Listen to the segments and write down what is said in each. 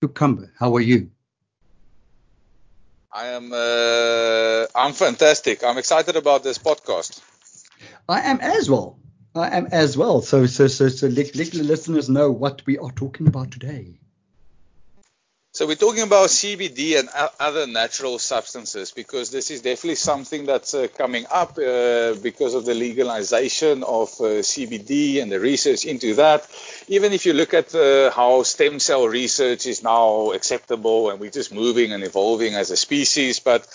Tukumba, how are you? I am. Uh, I'm fantastic. I'm excited about this podcast. I am as well. I am as well. So, so, so, so let, let the listeners know what we are talking about today. So we're talking about CBD and other natural substances because this is definitely something that's uh, coming up uh, because of the legalization of uh, CBD and the research into that. Even if you look at uh, how stem cell research is now acceptable and we're just moving and evolving as a species, but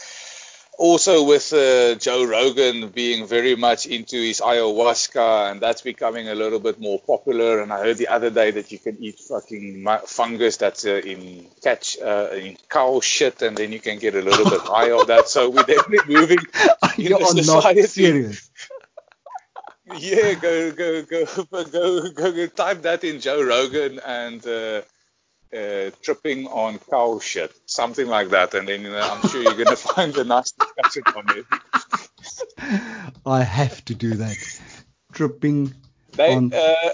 also with uh, Joe Rogan being very much into his ayahuasca, and that's becoming a little bit more popular. And I heard the other day that you can eat fucking fungus that's uh, in catch uh, in cow shit, and then you can get a little bit high of that. So we're definitely moving. you are society. not serious. yeah, go, go, go, go, go, go, type that in Joe Rogan and uh, tripping on cow shit, something like that, and then you know, I'm sure you're going to find a nice discussion on it. I have to do that. Tripping they, on uh,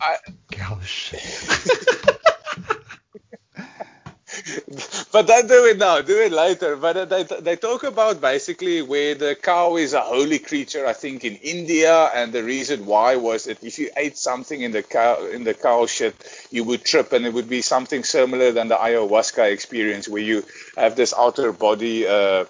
I, cow shit. but don't do it now. Do it later. But they, they talk about basically where the cow is a holy creature. I think in India, and the reason why was that if you ate something in the cow in the cow shit, you would trip, and it would be something similar than the ayahuasca experience, where you have this outer body. Uh,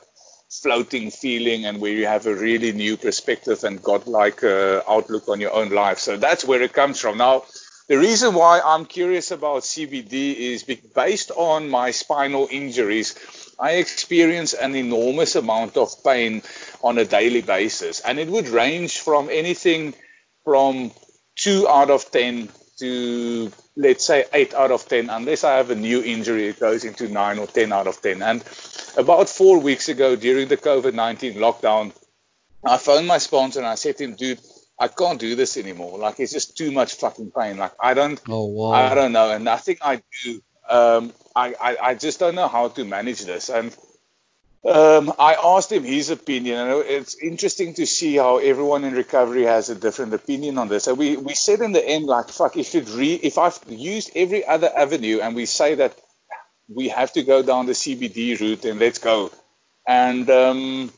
floating feeling and where you have a really new perspective and godlike uh, outlook on your own life. So that's where it comes from. Now, the reason why I'm curious about CBD is based on my spinal injuries. I experience an enormous amount of pain on a daily basis, and it would range from anything from two out of 10 to let's say 8 out of 10 unless i have a new injury it goes into 9 or 10 out of 10 and about four weeks ago during the covid-19 lockdown i phoned my sponsor and i said to him dude I can't do this anymore. Like it's just too much fucking pain. Like I don't, oh, wow. I don't know, and nothing I do, um, I, I, I just don't know how to manage this. And um, I asked him his opinion, and it's interesting to see how everyone in recovery has a different opinion on this. So we, we said in the end, like, fuck, if it re- if I've used every other avenue, and we say that we have to go down the CBD route, and let's go. And um,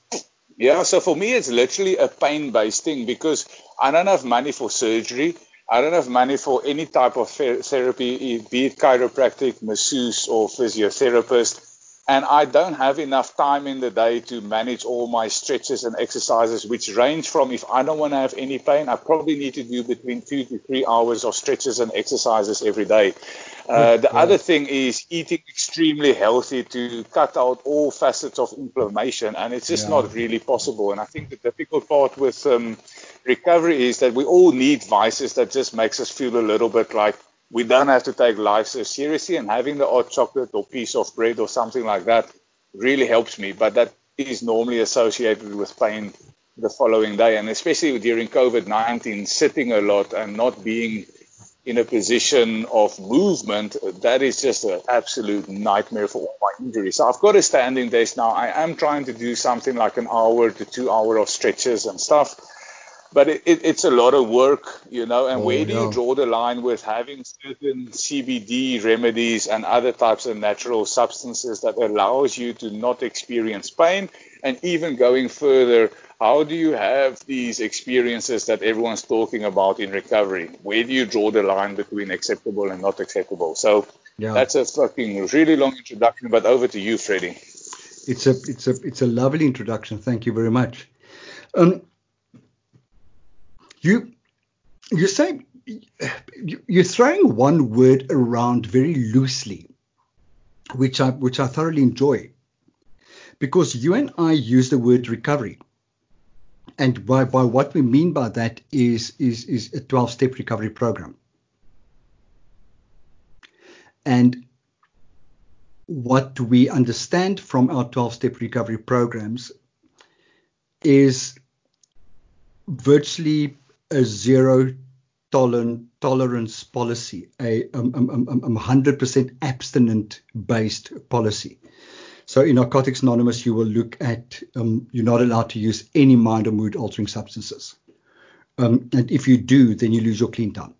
yeah, so for me, it's literally a pain-based thing because I don't have money for surgery. I don't have money for any type of therapy, be it chiropractic, masseuse, or physiotherapist. And I don't have enough time in the day to manage all my stretches and exercises, which range from if I don't want to have any pain, I probably need to do between two to three hours of stretches and exercises every day. Uh, the yeah. other thing is eating extremely healthy to cut out all facets of inflammation, and it's just yeah. not really possible. And I think the difficult part with um, recovery is that we all need vices that just makes us feel a little bit like we don't have to take life so seriously. And having the odd chocolate or piece of bread or something like that really helps me. But that is normally associated with pain the following day, and especially during COVID-19, sitting a lot and not being in a position of movement, that is just an absolute nightmare for all my injuries. So I've got a standing desk now. I am trying to do something like an hour to two hour of stretches and stuff. But it, it, it's a lot of work, you know. And oh, where do yeah. you draw the line with having certain CBD remedies and other types of natural substances that allows you to not experience pain, and even going further, how do you have these experiences that everyone's talking about in recovery? Where do you draw the line between acceptable and not acceptable? So yeah. that's a fucking really long introduction, but over to you, Freddie. It's a it's a it's a lovely introduction. Thank you very much. Um, you you say you're throwing one word around very loosely, which I which I thoroughly enjoy, because you and I use the word recovery and by, by what we mean by that is, is, is a 12 step recovery program. And what we understand from our 12 step recovery programs is virtually a zero tolerance policy, a um, um, um, 100% abstinent based policy. So in Narcotics Anonymous, you will look at um, you're not allowed to use any mind or mood altering substances. Um, and if you do, then you lose your clean time.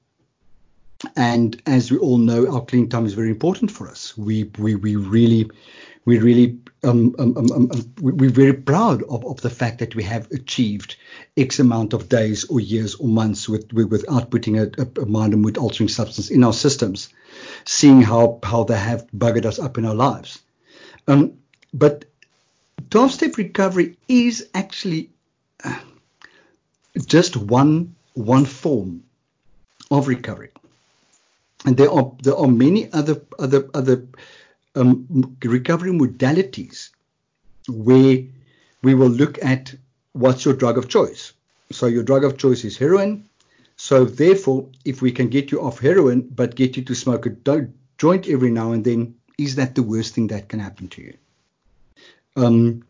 And as we all know, our clean time is very important for us. We we, we really we really um, um, um, um, um we're very proud of, of the fact that we have achieved X amount of days or years or months with, with without putting a, a, mind and mood altering substance in our systems, seeing how how they have buggered us up in our lives. Um, but 12 step recovery is actually uh, just one one form of recovery. And there are there are many other other other um, recovery modalities where we will look at what's your drug of choice. So your drug of choice is heroin. So therefore, if we can get you off heroin but get you to smoke a joint every now and then, is that the worst thing that can happen to you? Um,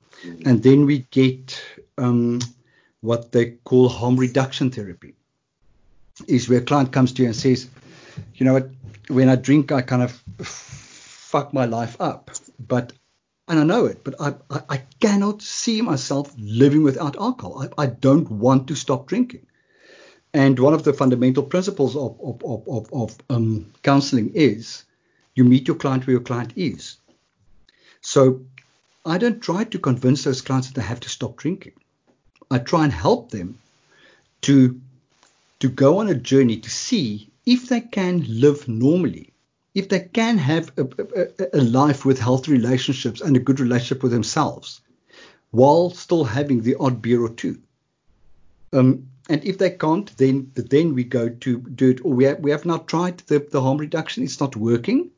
and then we get um, what they call harm reduction therapy, is where a client comes to you and says, you know what, when I drink, I kind of fuck my life up, but and I know it, but I, I, I cannot see myself living without alcohol. I, I, don't want to stop drinking. And one of the fundamental principles of, of, of, of, of um, counseling is you meet your client where your client is. So I don't try to convince those clients that they have to stop drinking. I try and help them to to go on a journey to see if they can live normally, if they can have a, a, a life with healthy relationships and a good relationship with themselves, while still having the odd beer or two. Um, and if they can't, then then we go to do it. Or we have, we have not tried the, the harm reduction; it's not working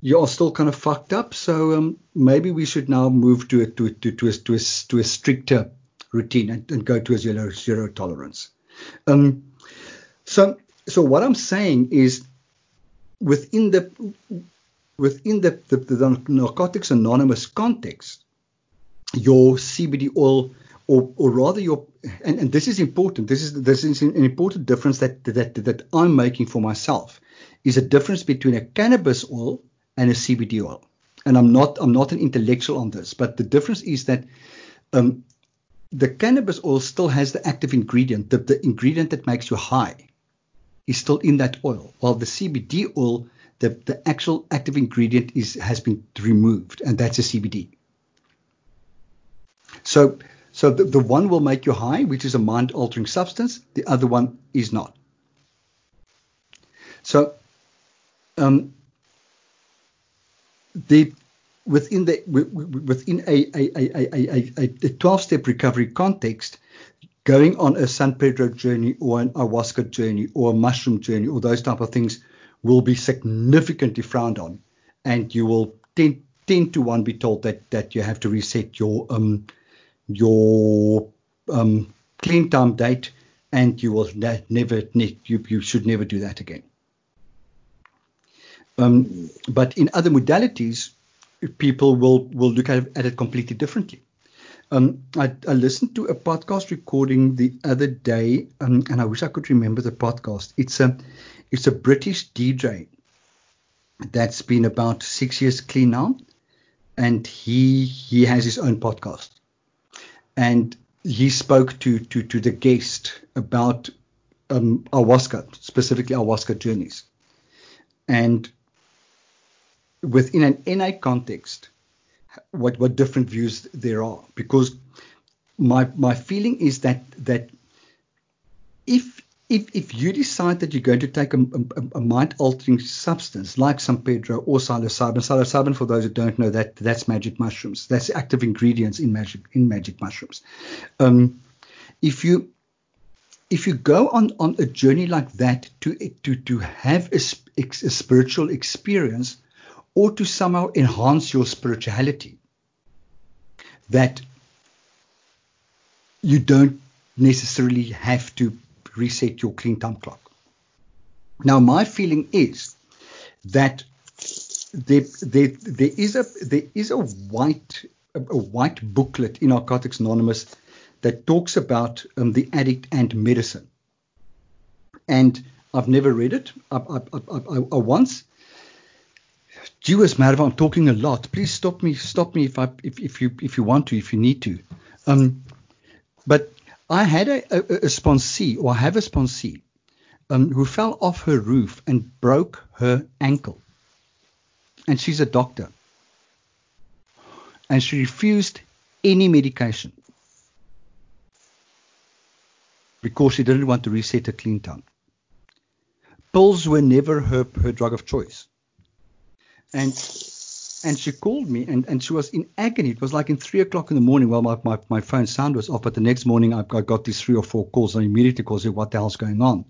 you are still kind of fucked up. So um, maybe we should now move to a, to, to, to, a, to, a, to a stricter routine and, and, go to a zero, zero tolerance. Um, so, so what I'm saying is within the within the, the, the Narcotics Anonymous context, your CBD oil, or, or rather your, and, and this is important. This is this is an important difference that that that I'm making for myself. Is a difference between a cannabis oil and a CBD oil. And I'm not I'm not an intellectual on this, but the difference is that um, the cannabis oil still has the active ingredient, the, the ingredient that makes you high, is still in that oil, while the CBD oil, the, the actual active ingredient is has been removed, and that's a CBD. So so the, the one will make you high, which is a mind altering substance. The other one is not. So um, the within the within a a, a, a, a 12 step recovery context, going on a San Pedro journey or an ayahuasca journey or a mushroom journey or those type of things will be significantly frowned on, and you will tend, tend to one be told that that you have to reset your um your um clean time date, and you will ne- never ne- you you should never do that again. Um, but in other modalities, people will, will look at, at it completely differently. Um, I, I, listened to a podcast recording the other day, um, and I wish I could remember the podcast. It's a it's a British DJ that's been about six years clean now, and he he has his own podcast, and he spoke to to to the guest about um, ayahuasca, specifically ayahuasca journeys, and within an NA context, what, what different views there are. Because my my feeling is that that if if if you decide that you're going to take a, a, a mind altering substance like San Pedro or psilocybin, psilocybin for those who don't know that that's magic mushrooms. That's active ingredients in magic in magic mushrooms. Um, if you if you go on, on a journey like that to to to have a, a spiritual experience, or to somehow enhance your spirituality that you don't necessarily have to reset your clean time clock. Now, my feeling is that there, there, there is a there is a white a, white booklet in Narcotics Anonymous that talks about um, the addict and medicine. And I've never read it. I, I, I, I once Jewish Merva, I'm talking a lot. Please stop me. Stop me if I if, if you if you want to, if you need to. Um, but I had a, a, a sponsee, or I have a sponsee, um, who fell off her roof and broke her ankle. And she's a doctor. And she refused any medication because she didn't want to reset her clean tongue. Pills were never her, her drug of choice. And and she called me and, and she was in agony. It was like in three o'clock in the morning. Well, my, my, my phone sound was off, but the next morning I, I got these three or four calls. I immediately called her, what the hell's going on?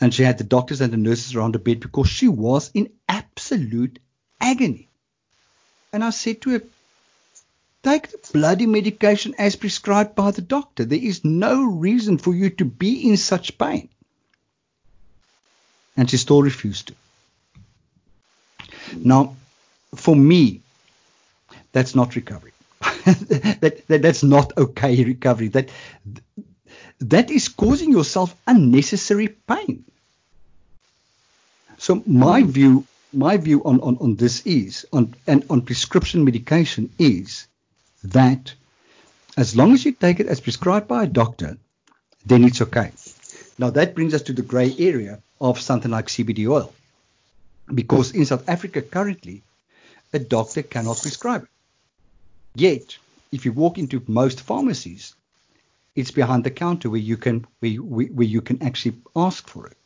And she had the doctors and the nurses around the bed because she was in absolute agony. And I said to her, Take the bloody medication as prescribed by the doctor. There is no reason for you to be in such pain. And she still refused to. Now, for me, that's not recovery. that, that, that's not okay recovery. That that is causing yourself unnecessary pain. So my mm. view, my view on, on, on this is on and on prescription medication is that as long as you take it as prescribed by a doctor, then it's okay. Now that brings us to the grey area of something like CBD oil. Because in South Africa currently, a doctor cannot prescribe it. Yet, if you walk into most pharmacies, it's behind the counter where you can where, where you can actually ask for it.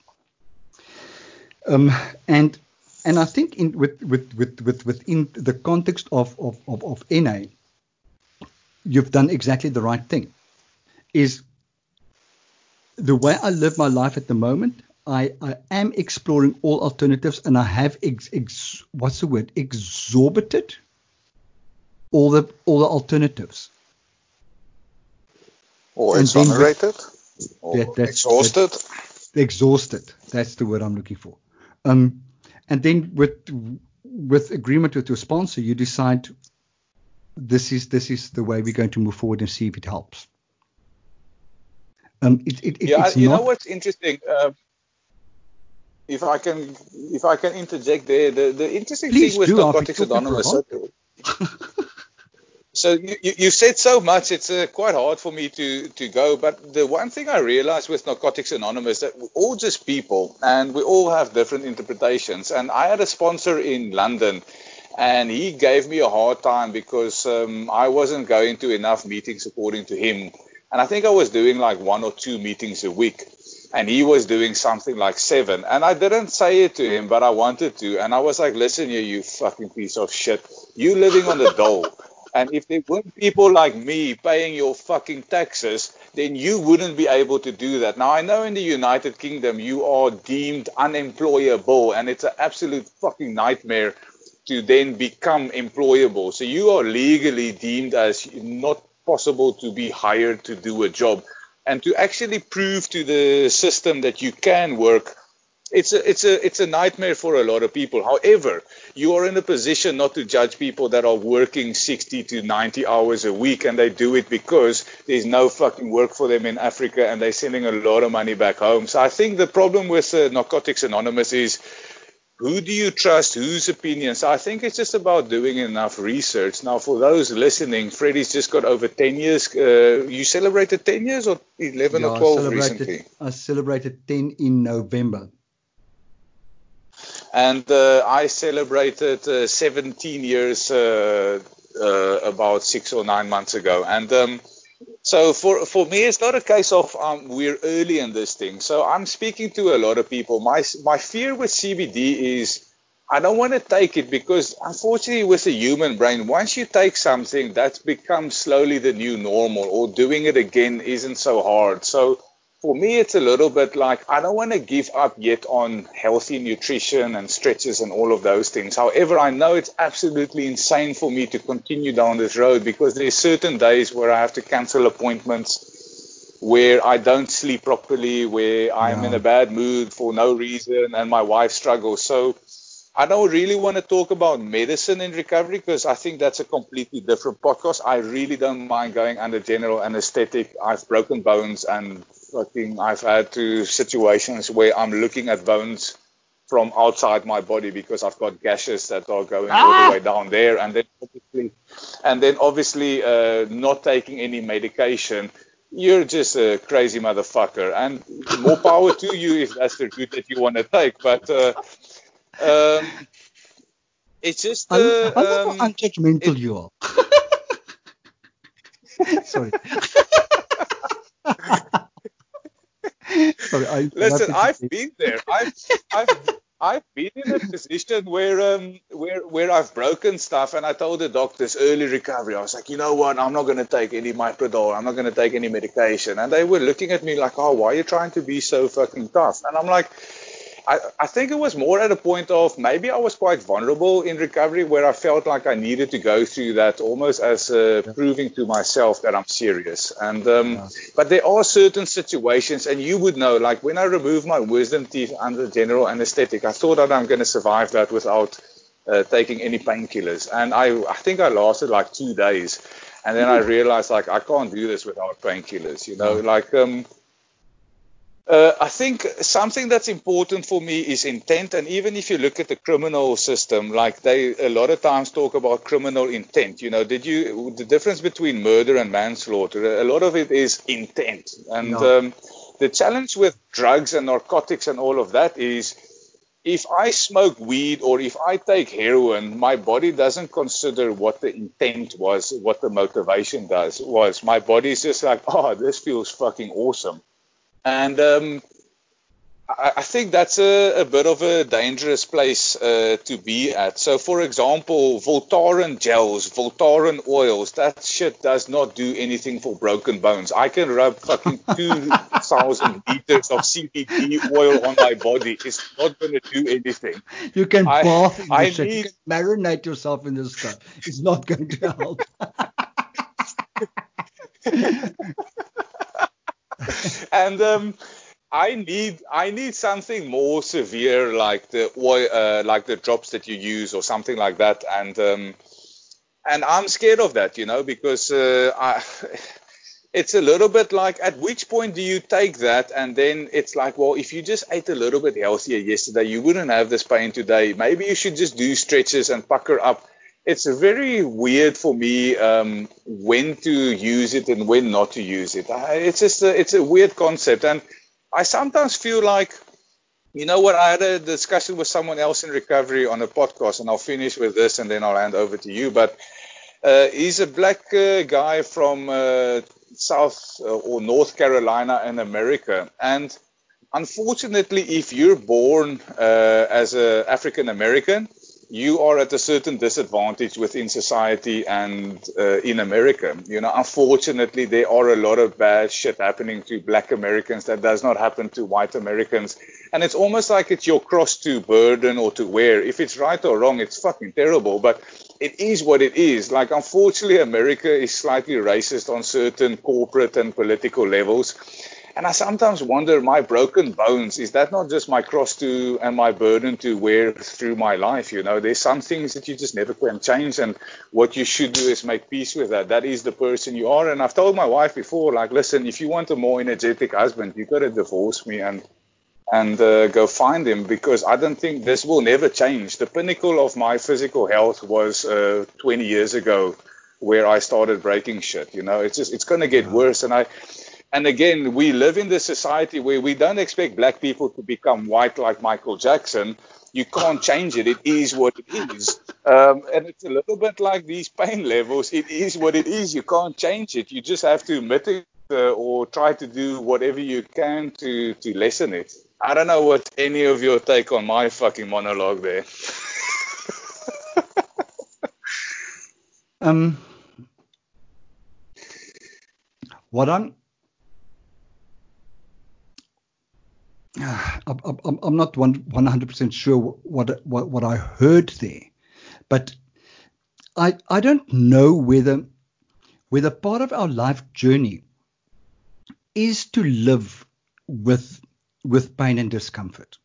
Um, and and I think in with, with, with, with within the context of, of, of, of NA, you've done exactly the right thing. Is the way I live my life at the moment, I, I am exploring all alternatives and I have ex, ex, what's the word exorbited all the all the alternatives. Or exonerated? Or that, that's, exhausted? That's, exhausted. That's the word I'm looking for. Um, and then with with agreement with your sponsor, you decide this is this is the way we're going to move forward and see if it helps. Um, it, it, yeah, you not, know what's interesting. Uh, if I can, if I can interject there, the, the interesting thing with Narcotics Anonymous. so you, you said so much, it's uh, quite hard for me to, to go. But the one thing I realized with Narcotics Anonymous that we're all just people, and we all have different interpretations. And I had a sponsor in London and he gave me a hard time because um, I wasn't going to enough meetings according to him. And I think I was doing like one or two meetings a week and he was doing something like seven. And I didn't say it to him, but I wanted to. And I was like, listen here, you fucking piece of shit. You living on the dole. And if there weren't people like me paying your fucking taxes, then you wouldn't be able to do that. Now, I know in the United Kingdom you are deemed unemployable, and it's an absolute fucking nightmare to then become employable. So you are legally deemed as not possible to be hired to do a job and to actually prove to the system that you can work it's a it's a it's a nightmare for a lot of people. However you are in a position not to judge people that are working 60 to 90 hours a week and they do it because there's no fucking work for them in Africa and they're sending a lot of money back home. So i think the problem with uh, narcotics anonymous is who do you trust? Whose opinions? I think it's just about doing enough research. Now, for those listening, Freddie's just got over 10 years. Uh, you celebrated 10 years or 11 yeah, or 12 I recently? I celebrated 10 in November. And uh, I celebrated uh, 17 years uh, uh, about six or nine months ago. And um, so for for me, it's not a case of um, we're early in this thing. So I'm speaking to a lot of people. My my fear with CBD is I don't want to take it because unfortunately, with the human brain, once you take something, that's become slowly the new normal, or doing it again isn't so hard. So for me, it's a little bit like I don't want to give up yet on healthy nutrition and stretches and all of those things. However, I know it's absolutely insane for me to continue down this road because there's certain days where I have to cancel appointments, where I don't sleep properly, where I'm yeah. in a bad mood for no reason, and my wife struggles. So I don't really want to talk about medicine in recovery because I think that's a completely different podcast. I really don't mind going under general anesthetic. I've broken bones and fucking I've had to situations where I'm looking at bones from outside my body because I've got gashes that are going ah! all the ah! way down there, and then obviously, and then obviously uh, not taking any medication you're just a crazy motherfucker. And more power to you if that's the route that you want to take. But uh, um, it's just. Uh, I, I love um, how unjudgmental it, you are. Sorry. Sorry, I, Listen, I've been there. I've, I've, I've been in a position where, um, where, where I've broken stuff, and I told the doctors early recovery. I was like, you know what? I'm not going to take any Myprodol. I'm not going to take any medication. And they were looking at me like, oh, why are you trying to be so fucking tough? And I'm like, I, I think it was more at a point of maybe I was quite vulnerable in recovery where I felt like I needed to go through that almost as uh, yeah. proving to myself that I'm serious. And um, yeah. but there are certain situations, and you would know, like when I removed my wisdom teeth under general anesthetic, I thought that I'm going to survive that without uh, taking any painkillers, and I I think I lasted like two days. And then I realized like I can't do this without painkillers, you know, like um uh, I think something that's important for me is intent, and even if you look at the criminal system, like they a lot of times talk about criminal intent. You know, did you the difference between murder and manslaughter? A lot of it is intent, and no. um, the challenge with drugs and narcotics and all of that is. If I smoke weed or if I take heroin, my body doesn't consider what the intent was, what the motivation does was. My body's just like, oh, this feels fucking awesome and um, I, I, think that's a, a, bit of a dangerous place uh, to be at. So, for example, Voltaren gels, Voltaren oils, that shit does not do anything for broken bones. I can rub fucking 2,000 liters of CBD oil on my body. It's not going to do anything. You can I, bath in I shit. Need... You can marinate yourself in this stuff. It's not going to help. and um, I need I need something more severe like the oil, uh, like the drops that you use or something like that. And um, and I'm scared of that, you know, because uh, I, it's a little bit like at which point do you take that and then it's like, well, if you just ate a little bit healthier yesterday, you wouldn't have this pain today. Maybe you should just do stretches and pucker up it's very weird for me um, when to use it and when not to use it. It's just a, it's a weird concept, and I sometimes feel like, you know what? I had a discussion with someone else in recovery on a podcast, and I'll finish with this, and then I'll hand over to you. But uh, he's a black uh, guy from uh, South uh, or North Carolina in America, and unfortunately, if you're born uh, as an African American, you are at a certain disadvantage within society and uh, in America. You know, unfortunately, there are a lot of bad shit happening to black Americans that does not happen to white Americans. And it's almost like it's your cross to burden or to wear. If it's right or wrong, it's fucking terrible. But it is what it is. Like, unfortunately, America is slightly racist on certain corporate and political levels. And I sometimes wonder, my broken bones, is that not just my cross to and my burden to wear through my life? You know, there's some things that you just never can change. And what you should do is make peace with that. That is the person you are. And I've told my wife before, like, listen, if you want a more energetic husband, you've got to divorce me and and uh, go find him because I don't think this will never change. The pinnacle of my physical health was uh, 20 years ago where I started breaking shit. You know, it's just it's going to get worse. And I and again, we live in this society where we don't expect black people to become white like Michael Jackson. You can't change it. It is what it is. Um, and it's a little bit like these pain levels. It is what it is. You can't change it. You just have to admit it uh, or try to do whatever you can to, to lessen it. I don't know what any of your take on my fucking monologue there. um, what I'm I'm, not 100% sure what, what, what I heard there, but I, I don't know whether, whether part of our life journey is to live with, with pain and discomfort.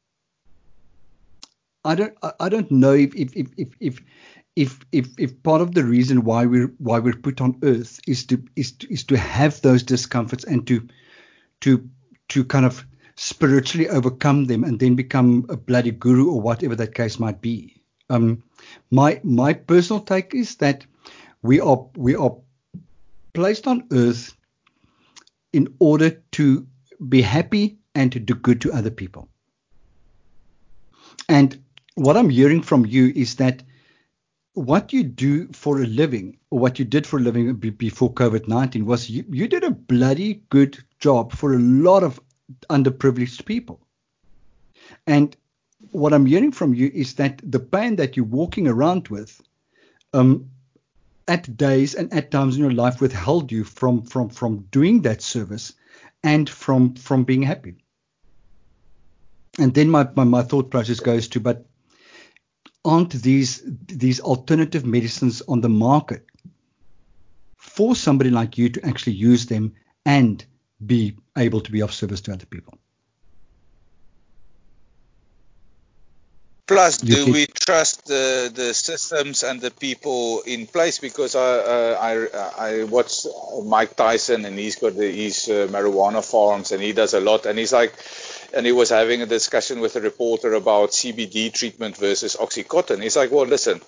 I don't, I don't know if, if, if, if, if if if if part of the reason why we're why we're put on earth is to is to, is to have those discomforts and to to to kind of spiritually overcome them and then become a bloody guru or whatever that case might be. Um, my my personal take is that we are we are placed on earth in order to be happy and to do good to other people. And what I'm hearing from you is that what you do for a living, or what you did for a living before COVID 19, was you, you did a bloody good job for a lot of underprivileged people. And what I'm hearing from you is that the pain that you're walking around with, um, at days and at times in your life withheld you from from from doing that service and from from being happy. And then my, my, my thought process goes to, but aren't these these alternative medicines on the market for somebody like you to actually use them and be able to be of service to other people? Plus, do we trust the, the systems and the people in place? Because I uh, I I watch Mike Tyson and he's got the, his uh, marijuana farms and he does a lot and he's like, and he was having a discussion with a reporter about CBD treatment versus OxyContin. He's like, well, listen,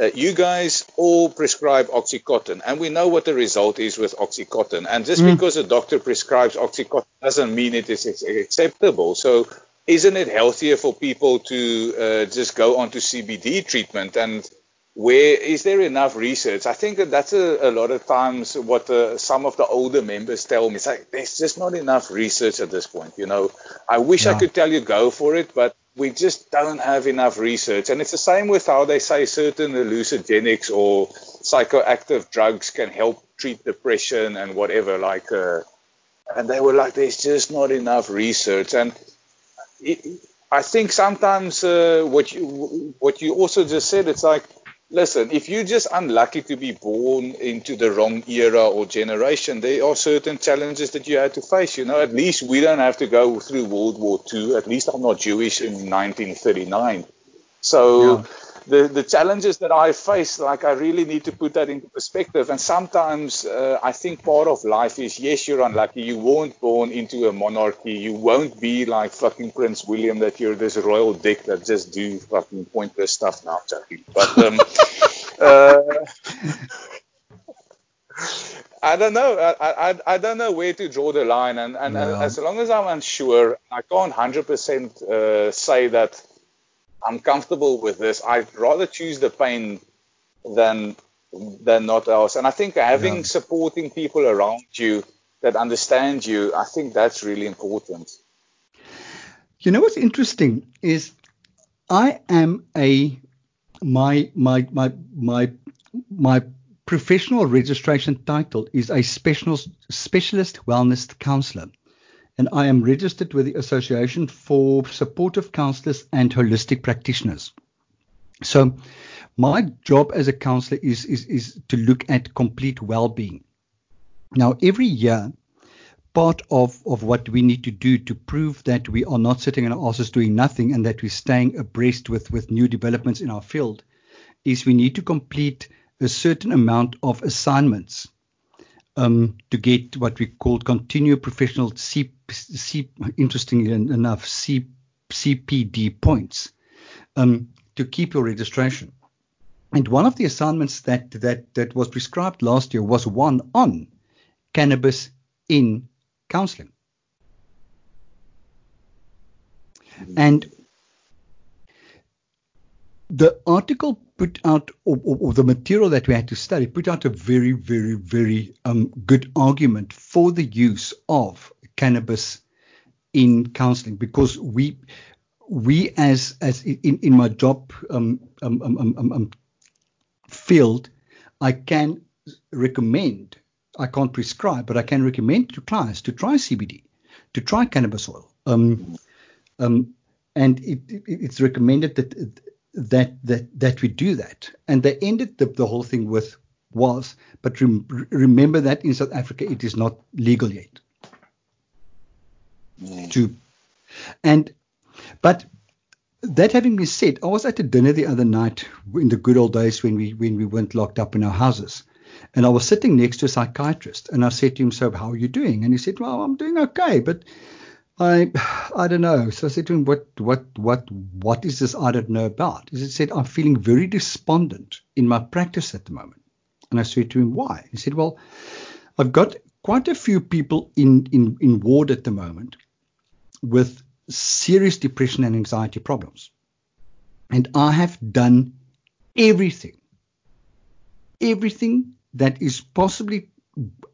uh, you guys all prescribe OxyContin, and we know what the result is with OxyContin. And just mm. because a doctor prescribes OxyContin doesn't mean it is acceptable. So isn't it healthier for people to uh, just go on to CBD treatment? And where is there enough research? I think that that's a, a lot of times what uh, some of the older members tell me. It's like there's just not enough research at this point. You know, I wish yeah. I could tell you go for it, but we just don't have enough research. And it's the same with how they say certain hallucinogenics or psychoactive drugs can help treat depression and whatever. Like, uh, and they were like, there's just not enough research. And I think sometimes uh, what you what you also just said, it's like, listen, if you're just unlucky to be born into the wrong era or generation, there are certain challenges that you had to face. You know, at least we don't have to go through World War II. At least I'm not Jewish in 1939. So. Yeah the, the challenges that I face, like I really need to put that into perspective. And sometimes uh, I think part of life is, yes, you're unlucky. You weren't born into a monarchy. You won't be like fucking Prince William that you're this royal dick that just do fucking pointless stuff now, joking. But um, uh, I don't know. I, I, I don't know where to draw the line. And, and, and as long as I'm unsure, I can't 100% uh, say that I'm comfortable with this. I'd rather choose the pain than than not else. And I think having yeah. supporting people around you that understand you, I think that's really important. You know what's interesting is I am a my my my my my professional registration title is a special specialist wellness counselor and I am registered with the Association for Supportive Counselors and Holistic Practitioners. So, my job as a counselor is, is, is to look at complete well being. Now, every year, part of, of what we need to do to prove that we are not sitting in our asses doing nothing and that we're staying abreast with, with new developments in our field is we need to complete a certain amount of assignments um, to get what we call continued professional C, C interestingly enough C, CPD points um, to keep your registration. And one of the assignments that, that, that was prescribed last year was one on cannabis in counseling. And the article put out, or, or, the material that we had to study, put out a very, very, very um, good argument for the use of cannabis in counseling because we, we as as in, in my job um, um, um, um field, I can recommend, I can't prescribe, but I can recommend to clients to try CBD, to try cannabis oil. Um, um, and it, it, it's recommended that that that that we do that. And they ended the, the whole thing with was, but rem, remember that in South Africa it is not legal yet. Mm. To and but that having been said, I was at a dinner the other night in the good old days when we when we weren't locked up in our houses. And I was sitting next to a psychiatrist and I said to him, So how are you doing? And he said, Well, I'm doing okay, but I I don't know. So I said to him, what what what what is this I don't know about? He said, I'm feeling very despondent in my practice at the moment. And I said to him, why? He said, well, I've got quite a few people in, in, in ward at the moment with serious depression and anxiety problems. And I have done everything, everything that is possibly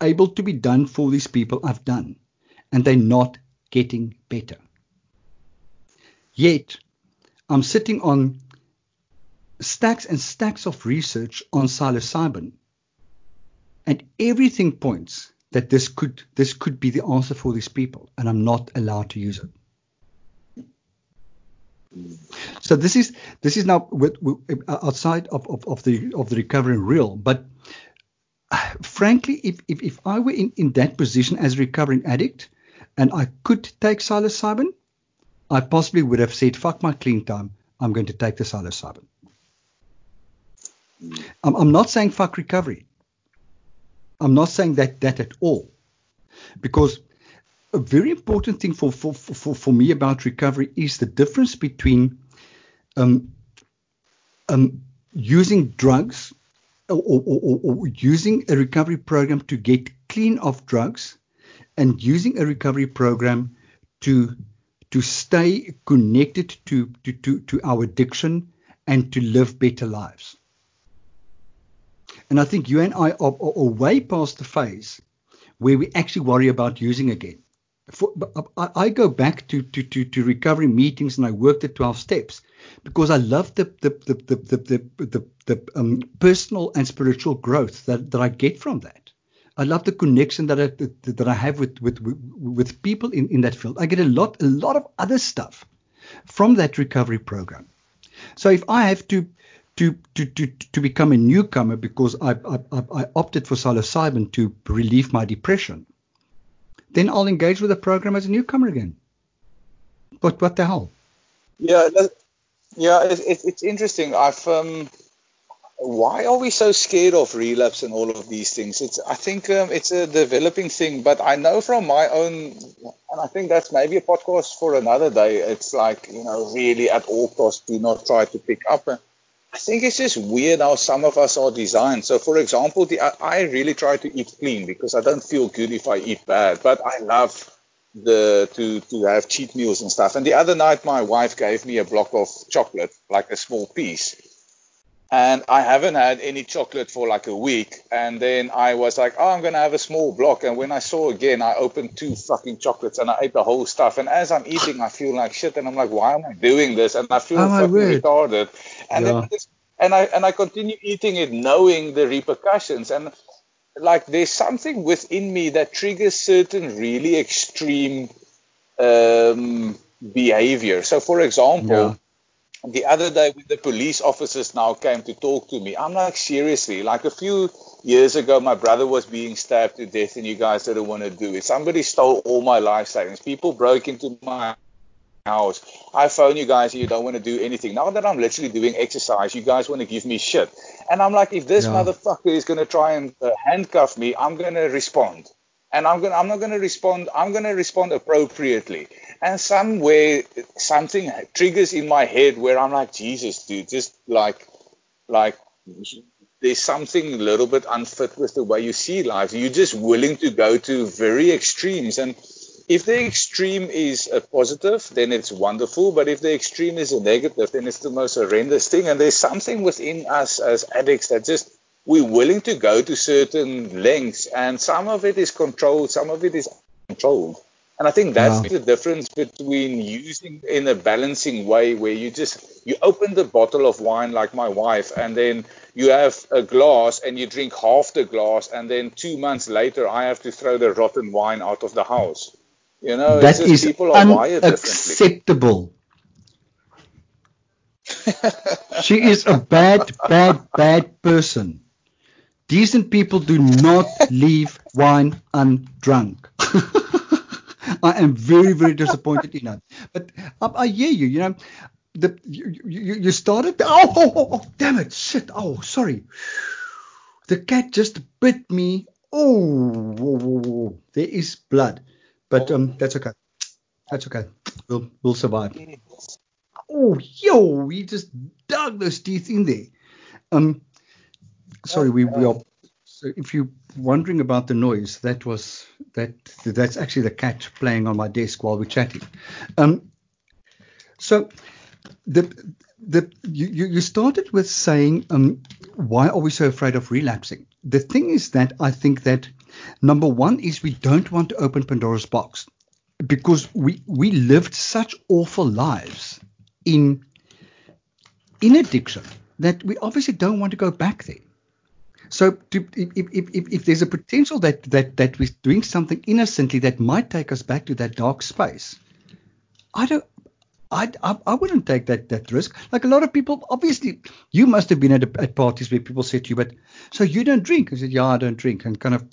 able to be done for these people, I've done. And they're not getting better. Yet, I'm sitting on stacks and stacks of research on psilocybin, and everything points that this could this could be the answer for these people, and I'm not allowed to use it. So this is this is now with, with, outside of, of, of the of the recovering real, but uh, frankly, if, if, if I were in, in that position as a recovering addict and I could take psilocybin, I possibly would have said, fuck my clean time, I'm going to take the psilocybin. I'm, I'm not saying fuck recovery. I'm not saying that that at all. Because a very important thing for, for, for, for me about recovery is the difference between um, um, using drugs or, or, or, using a recovery program to get clean of drugs and using a recovery program to to stay connected to, to, to, to our addiction and to live better lives. And I think you and I are, are, are way past the phase where we actually worry about using again. For, I, go back to, to, to, to, recovery meetings and I work the 12 steps because I love the, the, the, the, the, the, the, the um, personal and spiritual growth that, that I get from that. I love the connection that I, that, I have with, with, with people in, in that field. I get a lot, a lot of other stuff from that recovery program. So if I have to to, to, to, to become a newcomer because I, I, I opted for psilocybin to relieve my depression, then I'll engage with the program as a newcomer again. But what the hell? Yeah, that, yeah, it, it, it's interesting. I've um, why are we so scared of relapse and all of these things? It's I think um, it's a developing thing, but I know from my own, and I think that's maybe a podcast for another day. It's like you know, really at all costs, do not try to pick up. I think it's just weird how some of us are designed. So, for example, the, I, really try to eat clean because I don't feel good if I eat bad, but I love the to to have cheat meals and stuff. And the other night, my wife gave me a block of chocolate, like a small piece and I haven't had any chocolate for like a week. And then I was like, oh, I'm gonna have a small block. And when I saw again, I opened two fucking chocolates and I ate the whole stuff. And as I'm eating, I feel like shit, and I'm like, why am I doing this? And I feel oh, fucking retarded. And yeah. then and I and I continue eating it, knowing the repercussions. And like, there's something within me that triggers certain really extreme um, behavior. So, for example. Yeah the other day when the police officers now came to talk to me, I'm like, seriously, like a few years ago, my brother was being stabbed to death and you guys didn't want to do it. Somebody stole all my life savings. People broke into my house. I phone you guys and you don't want to do anything. Now that I'm literally doing exercise, you guys want to give me shit. And I'm like, if this yeah. motherfucker is going to try and uh, handcuff me, I'm going to respond. And I'm to I'm not going to respond. I'm going to respond appropriately and somewhere something triggers in my head where I'm like, Jesus, dude, just like, like there's something a little bit unfit with the way you see life. You're just willing to go to very extremes. And if the extreme is a positive, then it's wonderful. But if the extreme is a negative, then it's the most horrendous thing. And there's something within us as addicts that just we're willing to go to certain lengths. And some of it is controlled, some of it is uncontrolled. And I think that's wow. the difference between using in a balancing way where you just you open the bottle of wine like my wife and then you have a glass and you drink half the glass and then 2 months later I have to throw the rotten wine out of the house. You know, that is people are unacceptable. she is a bad bad bad person. Decent people do not leave wine undrunk. I am very, very disappointed in that. But I, I hear you. You know, the you, you, you started. Oh, oh, oh, oh, damn it! Shit! Oh, sorry. The cat just bit me. Oh, there is blood, but um, that's okay. That's okay. We'll we'll survive. Oh, yo, he just dug those teeth in there. Um, sorry, we we are So if you're wondering about the noise, that was that that's actually the cat playing on my desk while we're chatting. Um, so the the you, you started with saying um, why are we so afraid of relapsing? The thing is that I think that number one is we don't want to open Pandora's box because we we lived such awful lives in in addiction that we obviously don't want to go back there. So to, if, if, if, if, there's a potential that, that, that we're doing something innocently that might take us back to that dark space, I don't. I, I, wouldn't take that, that risk. Like a lot of people, obviously, you must have been at, a, at parties where people said to you, but so you don't drink? I said, yeah, I don't drink. And kind of,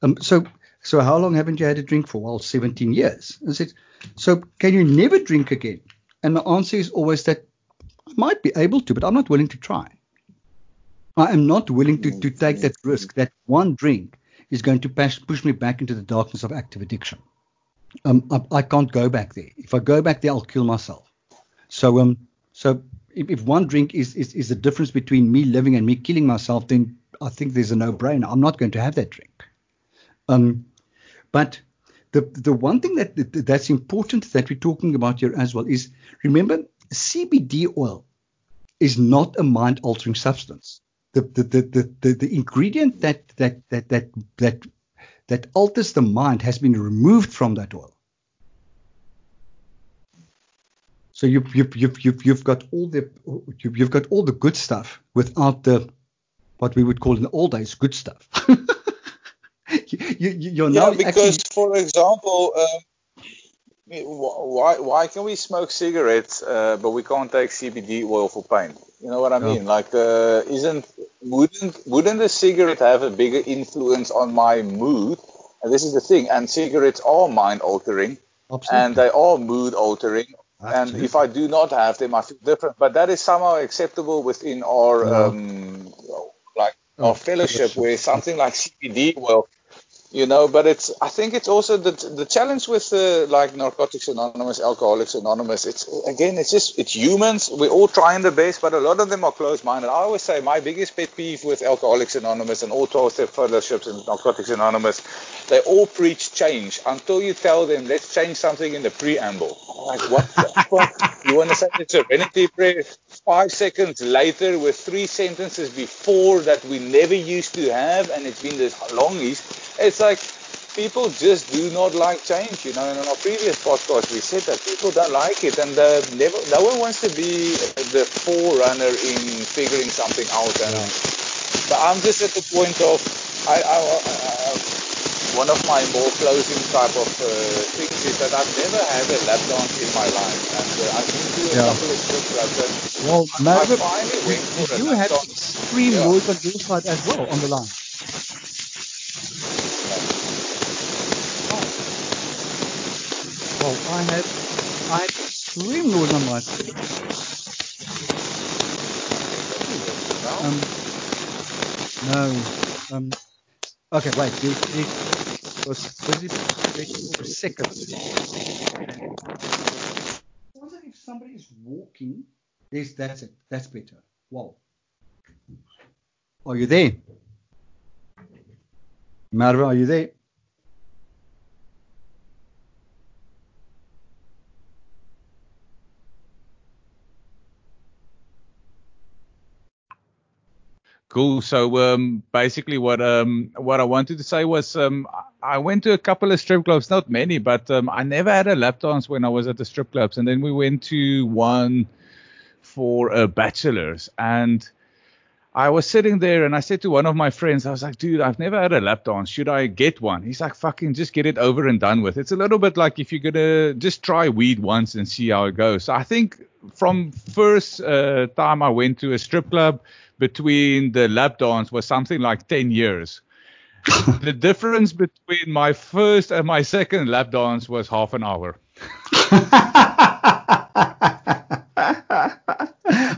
um, so so how long haven't you had a drink for? Well, 17 years. I said, so can you never drink again? And my answer is always that I might be able to, but I'm not willing to try. I am not willing to, to take that risk that one drink is going to push, push me back into the darkness of active addiction. Um, I, I, can't go back there. If I go back there, I'll kill myself. So, um, so if, if one drink is, is, is the difference between me living and me killing myself, then I think there's a no-brainer. I'm not going to have that drink. Um, but the the one thing that that's important that we're talking about here as well is remember CBD oil is not a mind altering substance the the, the, the, the ingredient that, that, that, that, that, that alters the mind has been removed from that oil. So you've, you've, you've, you've, you've got all the you've, you've got all the good stuff without the what we would call in the old days good stuff. you, you, now yeah, because actually... for example, um, why why can we smoke cigarettes uh, but we can't take CBD oil for pain? You know what I mean? Like, uh, isn't wouldn't wouldn't a cigarette have a bigger influence on my mood? And this is the thing. And cigarettes are mind altering, Absolutely. and they are mood altering. Absolutely. And if I do not have them, I feel different. But that is somehow acceptable within our um, like our fellowship, where something like CBD well you know but it's i think it's also the the challenge with uh, like narcotics anonymous alcoholics anonymous it's again it's just it's humans. We're all trying the best but a lot of them are closed minded i always say my biggest pet peeve with alcoholics anonymous and all 12 step fellowships and narcotics anonymous they all preach change. Until you tell them let's change something in the preamble. Like what the fuck? You want to say it's serenity prayer? Five seconds later with three sentences before that we never used to have and it's been this long it's like people just do not like change. You know, and on our previous podcast we said that people don't like it, and uh, never, no one wants to be the forerunner in figuring something out. And but I'm just at the point of I, I, I one of my more closing type of uh, things is that I've never had a lap dance in my life, and uh, I've been to a yeah. couple of strip clubs. And well, I, I finally went for you, a lap had extreme yeah. noise on your side as well on the line. Well, I had I had extreme on my. Um, no. Um, okay, wait. There, there was busy for a second. I wonder if somebody is walking. Yes, that's it. That's better. Wow. Are you there? Marva, are you there? Cool. So um, basically, what um, what I wanted to say was um, I went to a couple of strip clubs, not many, but um, I never had a lap dance when I was at the strip clubs, and then we went to one for uh, bachelors, and I was sitting there and I said to one of my friends, I was like, dude, I've never had a lap dance. Should I get one? He's like, fucking just get it over and done with. It's a little bit like if you're gonna just try weed once and see how it goes. So I think from first uh, time I went to a strip club between the lap dance was something like 10 years. the difference between my first and my second lap dance was half an hour.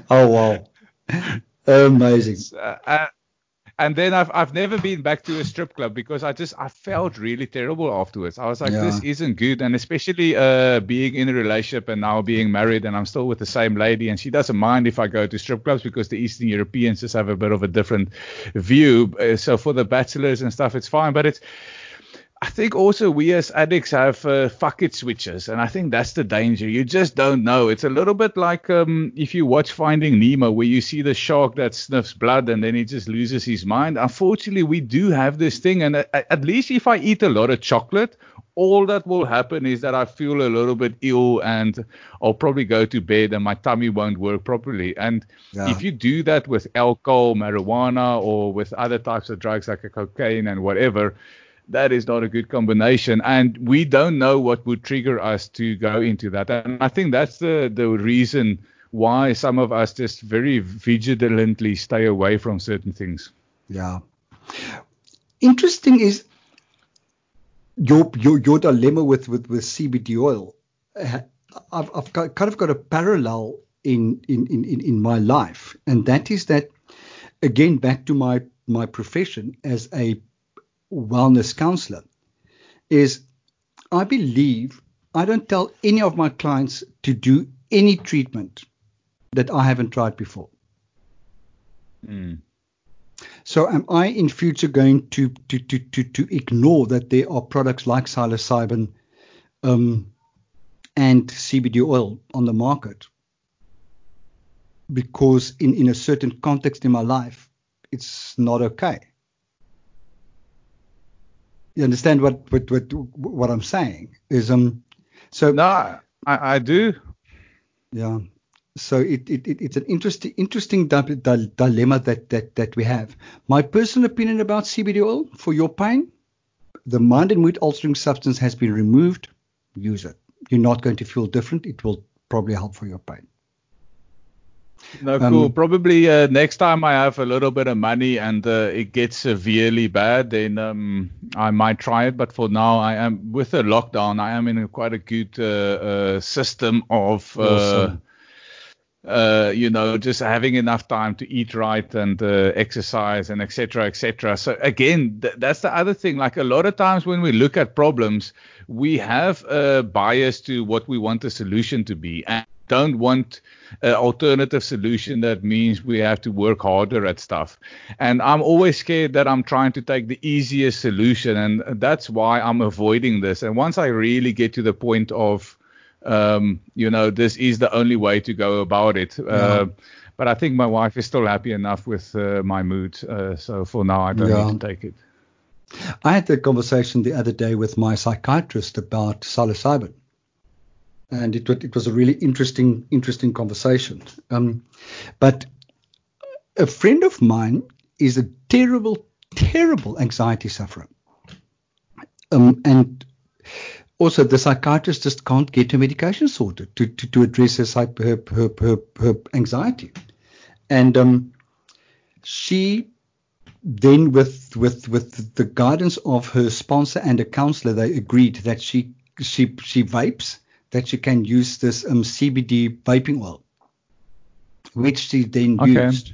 oh wow. Amazing. Uh, and then I've I've never been back to a strip club because I just I felt really terrible afterwards. I was like, Yeah. this isn't good, and especially uh being in a relationship and now being married, and I'm still with the same lady, and she doesn't mind if I go to strip clubs because the Eastern Europeans just have a bit of a different view. Uh, so for the bachelors and stuff, it's fine, but it's I think also we as addicts have uh, fuck it switches, and I think that's the danger. You just don't know. It's a little bit like um, if you watch Finding Nemo, where you see the shark that sniffs blood and then he just loses his mind. Unfortunately, we do have this thing, and at, at least if I eat a lot of chocolate, all that will happen is that I feel a little bit ill, and I'll probably go to bed, and my tummy won't work properly. And Yeah. if you do that with alcohol, marijuana, or with other types of drugs like cocaine and whatever, that is not a good combination. And we don't know what would trigger us to go into that. And I think that's the, the reason why some of us just very vigilantly stay away from certain things. Yeah. Interesting is your your your dilemma with with with CBD oil. Uh, I've I've got, kind of got a parallel in in in in my life, and that is that again back to my my profession as a wellness counselor is I believe I don't tell any of my clients to do any treatment that I haven't tried before. So am I in future going to to to to, to ignore that there are products like psilocybin um, and CBD oil on the market because in in a certain context in my life it's not okay. You understand what what what, what I'm saying is um so No, I, I do. yeah. So it, it, it it's an interesting interesting di- di- dilemma that, that that we have. My personal opinion about CBD oil for your pain, the mind and mood altering substance has been removed. Use it. You're not going to feel different. It will probably help for your pain. No, Um, cool. Probably uh, next time I have a little bit of money and uh, it gets severely bad, then um, I might try it. But for now, I am with the lockdown. I am in a quite a good uh, uh, system of, uh, Awesome. uh, you know, just having enough time to eat right and uh, exercise and etc. etc. So again, th- that's the other thing. Like a lot of times when we look at problems, we have a bias to what we want the solution to be. And don't want an alternative solution that means we have to work harder at stuff. And I'm always scared that I'm trying to take the easiest solution, and that's why I'm avoiding this. And once I really get to the point of, um, you know, this is the only way to go about it. Uh, but I think my wife is still happy enough with uh, my mood, uh, so for now I don't Yeah. need to take it. I had a conversation the other day with my psychiatrist about psilocybin, and it, it was a really interesting interesting conversation. Um, but a friend of mine is a terrible, terrible anxiety sufferer, um, and also the psychiatrist just can't get her medication sorted to, to, to address her, her, her, her, her anxiety, and um, she then with with with the guidance of her sponsor and a counselor they agreed that she she she vapes that she can use this um, CBD vaping oil which she then Okay. used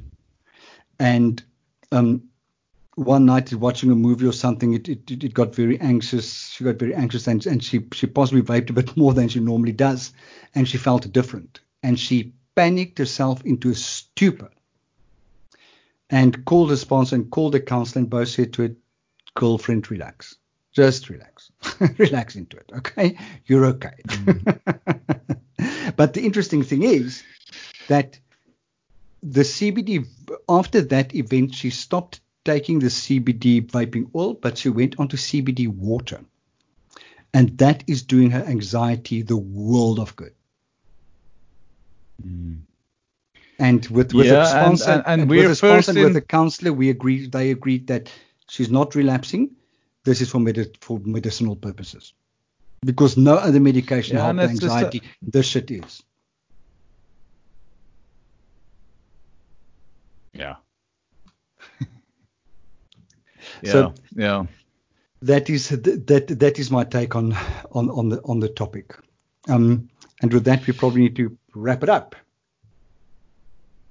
and um one night watching a movie or something it, it it got very anxious she got very anxious and, and she she possibly vaped a bit more than she normally does and she felt different and she panicked herself into a stupor and called the sponsor and called the counselor and both said to her, girlfriend, relax. Just relax. relax into it. Okay. You're okay. Mm. but the interesting thing is that the CBD, after that event, she stopped taking the CBD vaping oil, but she went on to CBD water. And that is doing her anxiety the world of good. Mm. And with, with Yeah, a and- sponsor and- and with a sponsor and with a counselor, we agreed. They agreed that she's not relapsing. This is for medi- for medicinal purposes, because no other medication Yeah, helps and the a- anxiety. this shit is. Yeah. yeah. So- yeah. That is that that is my take on on on the on the topic. Um, and with that, we probably need to wrap it up.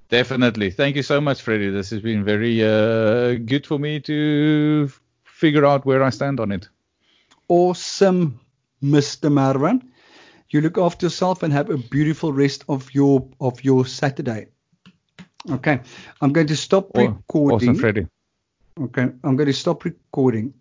Definitely. Thank you so much, Freddie. This has been very uh, good for me to figure out where I stand on it. Awesome, Mr. Marwan. You look after yourself and have a beautiful rest of your of your Saturday. Okay, I'm going to stop oh, recording. Awesome, Freddie. Okay, I'm going to stop recording.